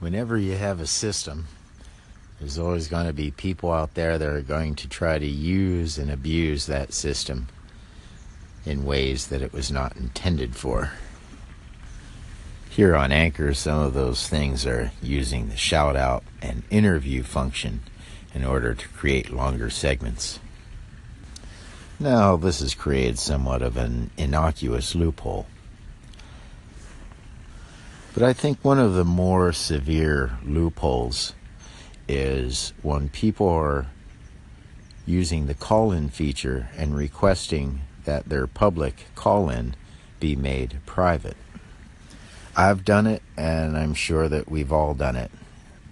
whenever you have a system, there's always going to be people out there that are going to try to use and abuse that system in ways that it was not intended for. Here on Anchor, some of those things are using the shout out and interview function in order to create longer segments. Now, this has created somewhat of an innocuous loophole. But I think one of the more severe loopholes is when people are using the call in feature and requesting that their public call in be made private. I've done it, and I'm sure that we've all done it,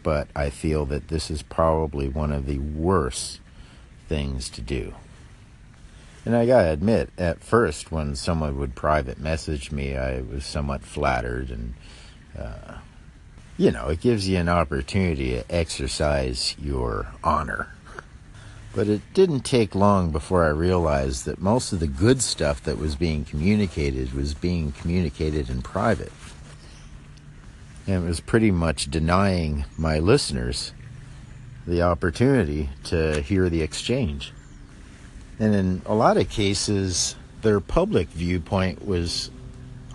but I feel that this is probably one of the worst things to do. And I gotta admit, at first, when someone would private message me, I was somewhat flattered, and uh, you know, it gives you an opportunity to exercise your honor. But it didn't take long before I realized that most of the good stuff that was being communicated was being communicated in private. And it was pretty much denying my listeners the opportunity to hear the exchange. And in a lot of cases, their public viewpoint was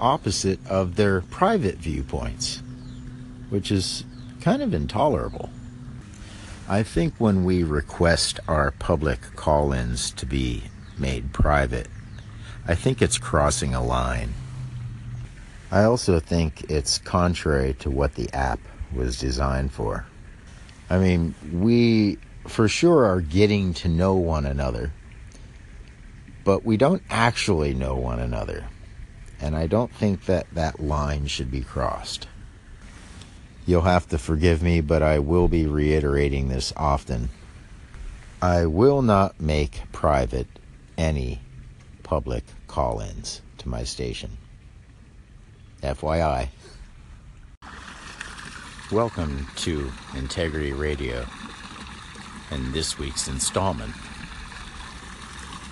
opposite of their private viewpoints, which is kind of intolerable. I think when we request our public call ins to be made private, I think it's crossing a line. I also think it's contrary to what the app was designed for. I mean, we for sure are getting to know one another but we don't actually know one another. And I don't think that that line should be crossed. You'll have to forgive me, but I will be reiterating this often. I will not make private any public call ins to my station. FYI. Welcome to Integrity Radio and this week's installment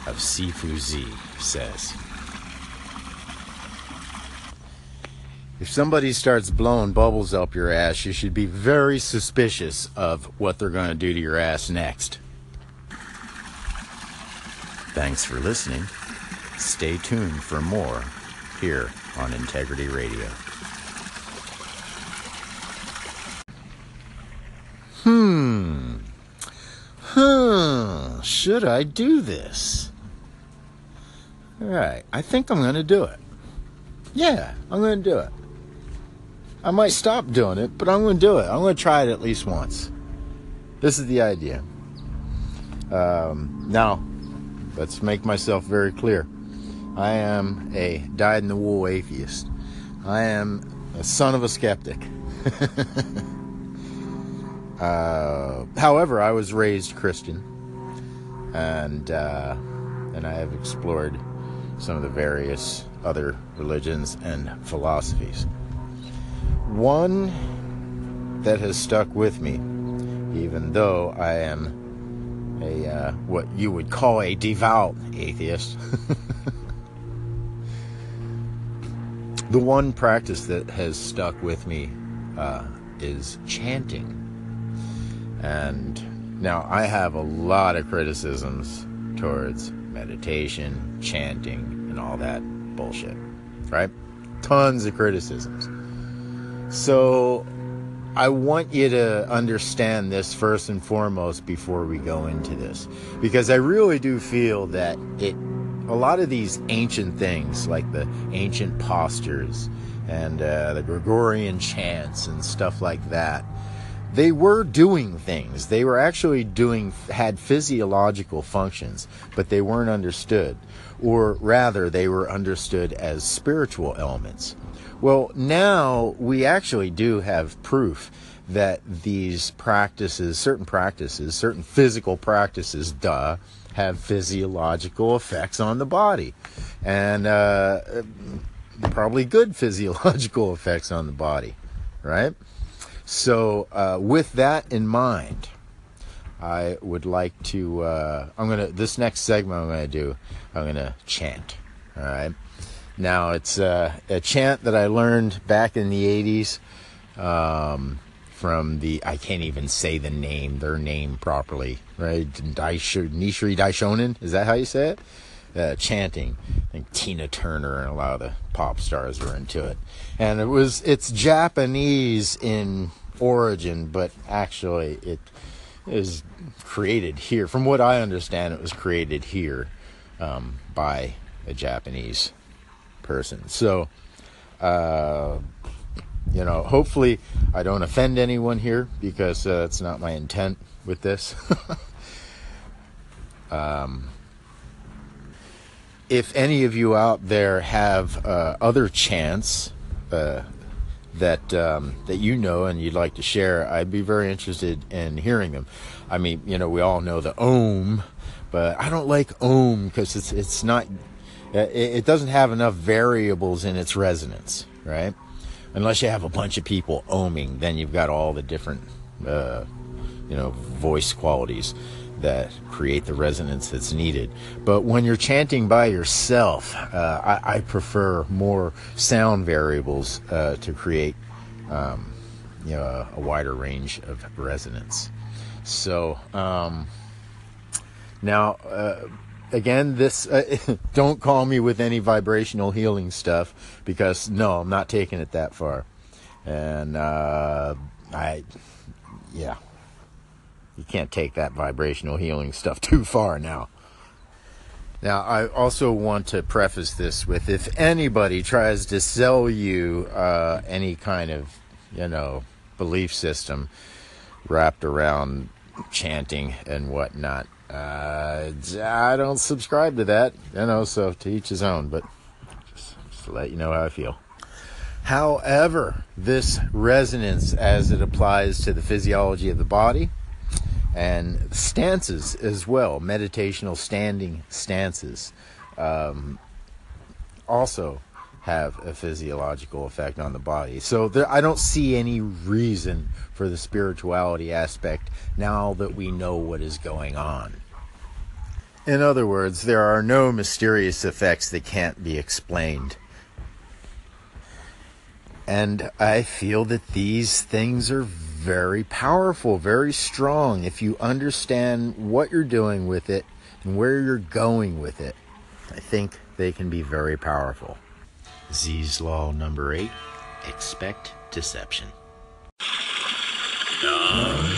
of Sifu Z says. If somebody starts blowing bubbles up your ass, you should be very suspicious of what they're going to do to your ass next. Thanks for listening. Stay tuned for more here on Integrity Radio. Hmm. Huh. Should I do this? All right, I think I'm going to do it. Yeah, I'm going to do it. I might stop doing it, but I'm going to do it. I'm going to try it at least once. This is the idea. Um, now, let's make myself very clear. I am a dyed in the wool atheist. I am a son of a skeptic. uh, however, I was raised Christian, and uh, and I have explored some of the various other religions and philosophies. One that has stuck with me, even though I am a uh, what you would call a devout atheist. the one practice that has stuck with me uh, is chanting. And now I have a lot of criticisms towards meditation, chanting, and all that bullshit, right? Tons of criticisms. So I want you to understand this first and foremost before we go into this, because I really do feel that it, a lot of these ancient things, like the ancient postures and uh, the Gregorian chants and stuff like that, they were doing things. They were actually doing, had physiological functions, but they weren't understood. Or rather, they were understood as spiritual elements. Well, now we actually do have proof that these practices, certain practices, certain physical practices, duh, have physiological effects on the body. And uh, probably good physiological effects on the body, right? So, uh, with that in mind, I would like to. Uh, I'm gonna. This next segment I'm gonna do. I'm gonna chant. All right now. It's a, a chant that I learned back in the 80s um, from the, I can't even say the name, their name properly, right? Daisho, Nishri Daishonin, is that how you say it? Uh, chanting. I think Tina Turner and a lot of the pop stars were into it. And it was, it's Japanese in origin, but actually it is created here. From what I understand, it was created here um, by a Japanese person. So, uh, you know, hopefully I don't offend anyone here because uh, that's not my intent with this. um, if any of you out there have uh, other chants uh, that um, that you know and you'd like to share, I'd be very interested in hearing them. I mean, you know, we all know the Om, but I don't like Om because it's it's not uh, it doesn't have enough variables in its resonance, right? Unless you have a bunch of people oming, then you've got all the different, uh, you know, voice qualities that create the resonance that's needed. But when you're chanting by yourself, uh, I, I, prefer more sound variables uh, to create, um, you know, a, wider range of resonance. So um, now uh, again, this uh, don't call me with any vibrational healing stuff because no, I'm not taking it that far. And uh, I, yeah, you can't take that vibrational healing stuff too far now. Now, I also want to preface this with if anybody tries to sell you uh, any kind of, you know, belief system wrapped around chanting and whatnot, uh, I don't subscribe to that, you know, so to each his own, but just, just to let you know how I feel. However, this resonance as it applies to the physiology of the body and stances as well, meditational standing stances, um, also have a physiological effect on the body. So there, I don't see any reason for the spirituality aspect now that we know what is going on. In other words, there are no mysterious effects that can't be explained. And I feel that these things are very powerful, very strong if you understand what you're doing with it and where you're going with it. I think they can be very powerful. Z's Law number eight expect deception. Uh,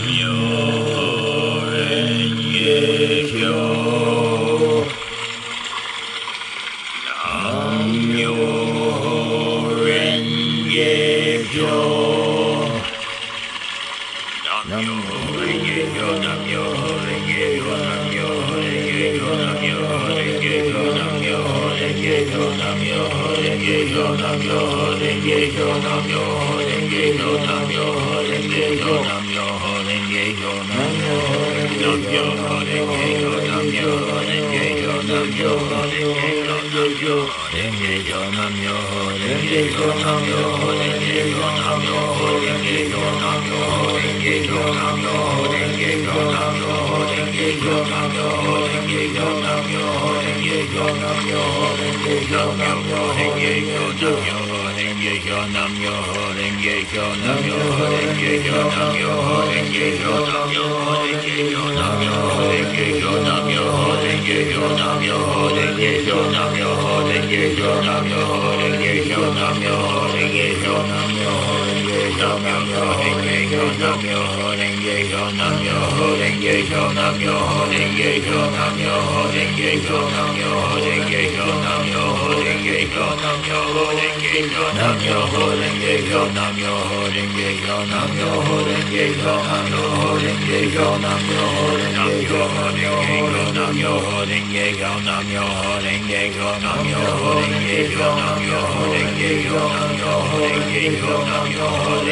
Kyo Nam Yo Ho Renge Kyo Nam Yo Ho Renge Kyo Nam Yo Ho Renge Kyo Nam Yo Ho Renge Kyo Nam Yo Ho Renge Kyo Nam Yo Ho Renge Kyo Nam Yo Ho Renge Kyo Nam Yo Ho Renge Kyo Nam Yo Ho Renge Kyo Nam Yo Ho Renge Kyo Nam Yo Ho Renge Kyo Nam Yo Ho Renge Kyo Nam Yo Ho Renge Kyo Yo, nam yo ho renge kyo nam yo ho renge kyo nam yo ho renge kyo nam yo ho renge kyo nam yo ho renge kyo nam yo ho renge kyo nam yo ho renge kyo nam yo ho renge kyo nam yo ho renge kyo nam yo ho renge kyo nam yo ho renge kyo nam yo ho renge kyo nam yo ho renge kyo nam yo ho nam yo ho renge kyo nam yo ho renge kyo nam yo ho renge kyo nam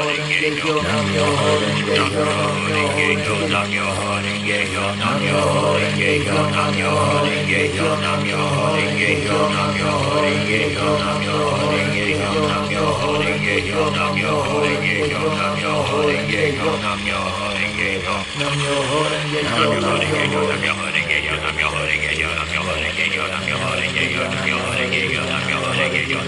Ge Kyo Nam Yo Ho Renge Kyo Nam Yo Ho Renge Kyo Nam Yo Ho Renge Kyo Nam Yo Ho Renge Kyo Nam Yo Ho Renge Kyo Nam Yo Ho Renge Kyo Nam Yo Ho Renge Kyo Nam Yo Ho Renge Kyo Nam Yo Ho Renge Kyo Nam Yo Ho Renge Kyo Nam Yo Ho Renge Kyo Nam Yo Ho Renge Kyo Nam Yo Ho Renge Kyo Nam Yo Ho Renge Kyo Nam Yo Ho Renge Kyo Yo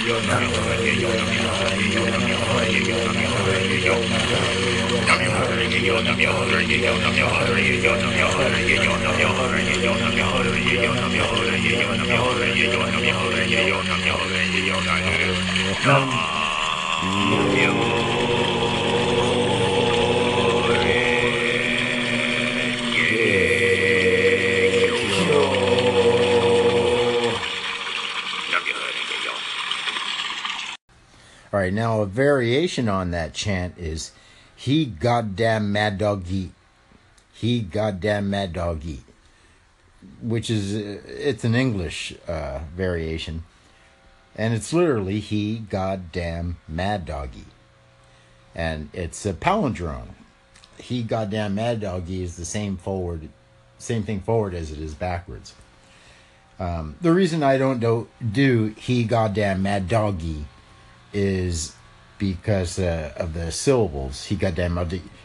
有那 now a variation on that chant is he goddamn mad dog eat. He goddamn mad dog eat. Which is, uh, it's an English uh, variation. And it's literally he goddamn mad doggy. And it's a palindrome. He goddamn mad doggy is the same forward, same thing forward as it is backwards. Um, the reason I don't do, do he goddamn mad doggy is because uh, of the syllables. He got damn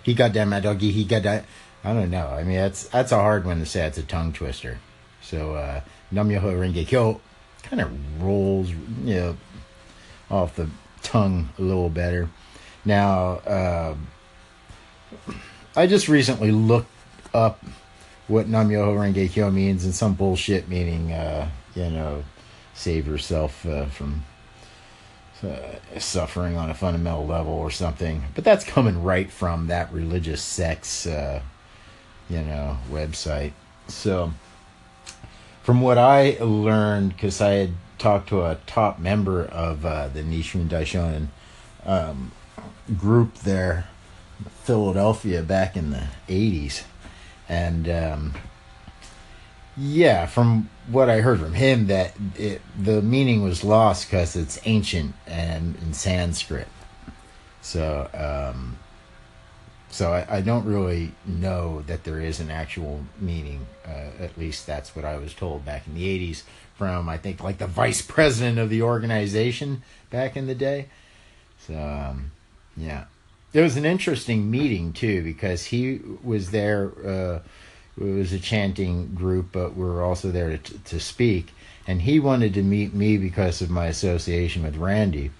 he got damn mad doggy. He that. I don't know. I mean, that's that's a hard one to say. It's a tongue twister. So uh, Nam Renge Kyo kind of rolls, you know, off the tongue a little better. Now, uh, I just recently looked up what Nam Yoho Renge Kyo means and some bullshit meaning, uh, you know, save yourself uh, from suffering on a fundamental level or something. But that's coming right from that religious sex, uh, you know, website. So, from what I learned, because I had talked to a top member of uh, the Nishun Daishonin um, group there, Philadelphia, back in the 80s. And um, yeah, from what I heard from him, that it, the meaning was lost because it's ancient and in Sanskrit. So, um, so I, I, don't really know that there is an actual meaning. Uh, at least that's what I was told back in the '80s from I think like the vice president of the organization back in the day. So, um, yeah, it was an interesting meeting too because he was there. Uh, it was a chanting group, but we were also there to, to speak. And he wanted to meet me because of my association with Randi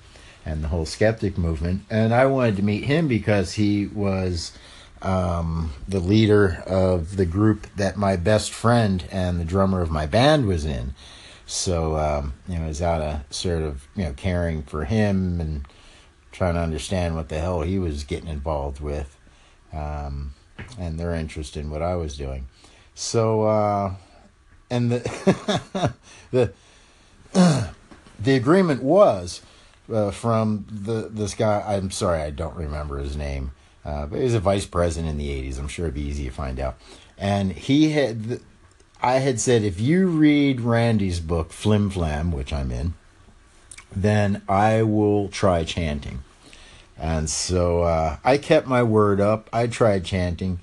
and the whole skeptic movement. And I wanted to meet him because he was um, the leader of the group that my best friend and the drummer of my band was in. So, um, you know, was out of sort of, you know, caring for him and trying to understand what the hell he was getting involved with. Um, and their interest in what I was doing. So, uh, and the the the agreement was uh, from the this guy. I'm sorry, I don't remember his name, uh, but he was a vice president in the '80s. I'm sure it'd be easy to find out. And he had, I had said, if you read Randi's book Flim Flam, which I'm in, then I will try chanting. And so uh, I kept my word up. I tried chanting.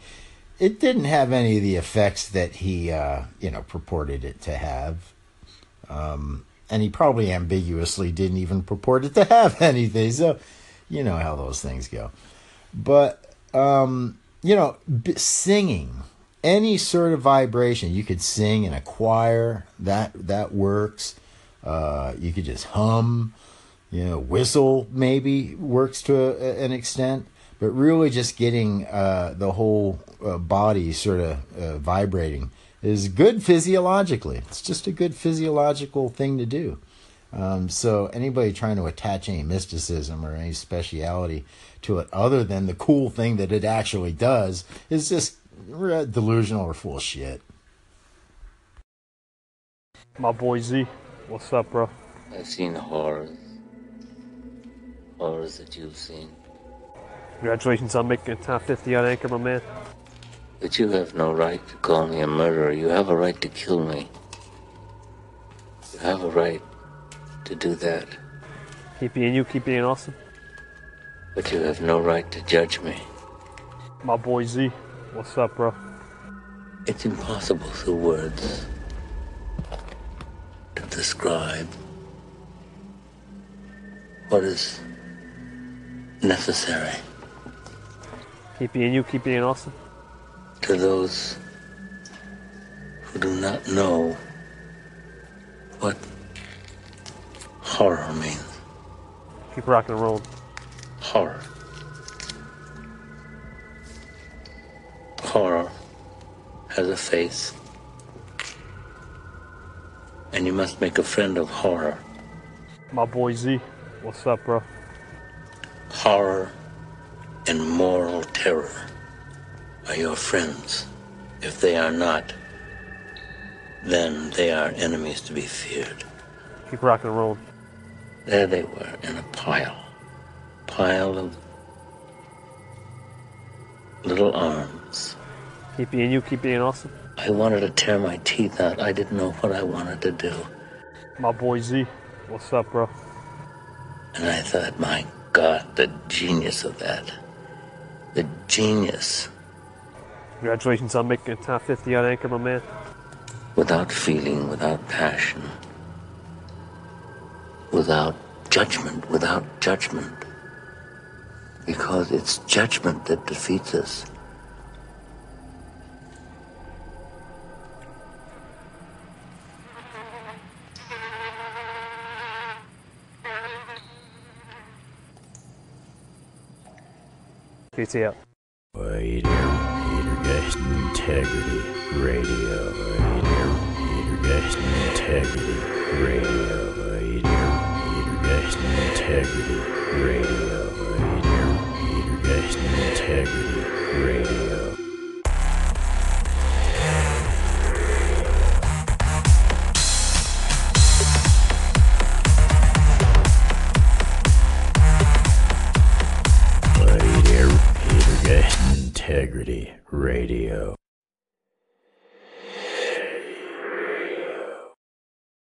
It didn't have any of the effects that he, uh, you know, purported it to have. Um, and he probably ambiguously didn't even purport it to have anything. So, you know how those things go. But, um, you know, singing, any sort of vibration, you could sing in a choir. That that works. Uh, you could just hum you know, whistle maybe works to a, an extent, but really just getting uh, the whole uh, body sort of uh, vibrating is good physiologically. It's just a good physiological thing to do. Um, so anybody trying to attach any mysticism or any speciality to it other than the cool thing that it actually does is just delusional or full shit. My boy Z, what's up, bro? I've seen horrors that you've seen. Congratulations on making it top 50 on Anchor, my man. But you have no right to call me a murderer. You have a right to kill me. You have a right to do that. Keep being you, keep being awesome. But you have no right to judge me. My boy Z, what's up, bro? It's impossible through words to describe what is necessary. Keep being you, keep being awesome. To those who do not know what horror means. Keep rocking and rolling. Horror. Horror has a face. And you must make a friend of horror. My boy Z, what's up, bro? Horror, and moral terror are your friends. If they are not, then they are enemies to be feared. Keep rocking and rolling. There they were in a pile. Pile of little arms. Keep being you, keep being awesome. I wanted to tear my teeth out. I didn't know what I wanted to do. My boy Z, what's up, bro? And I thought, my the genius of that. The genius. Congratulations on making it top 50 on Anchor, my man. Without feeling, without passion, without judgment, without judgment. Because it's judgment that defeats us. PT out. Right here, Integrity Radio. Here, Integrity Radio. Here, Integrity Radio. Here, Integrity Radio.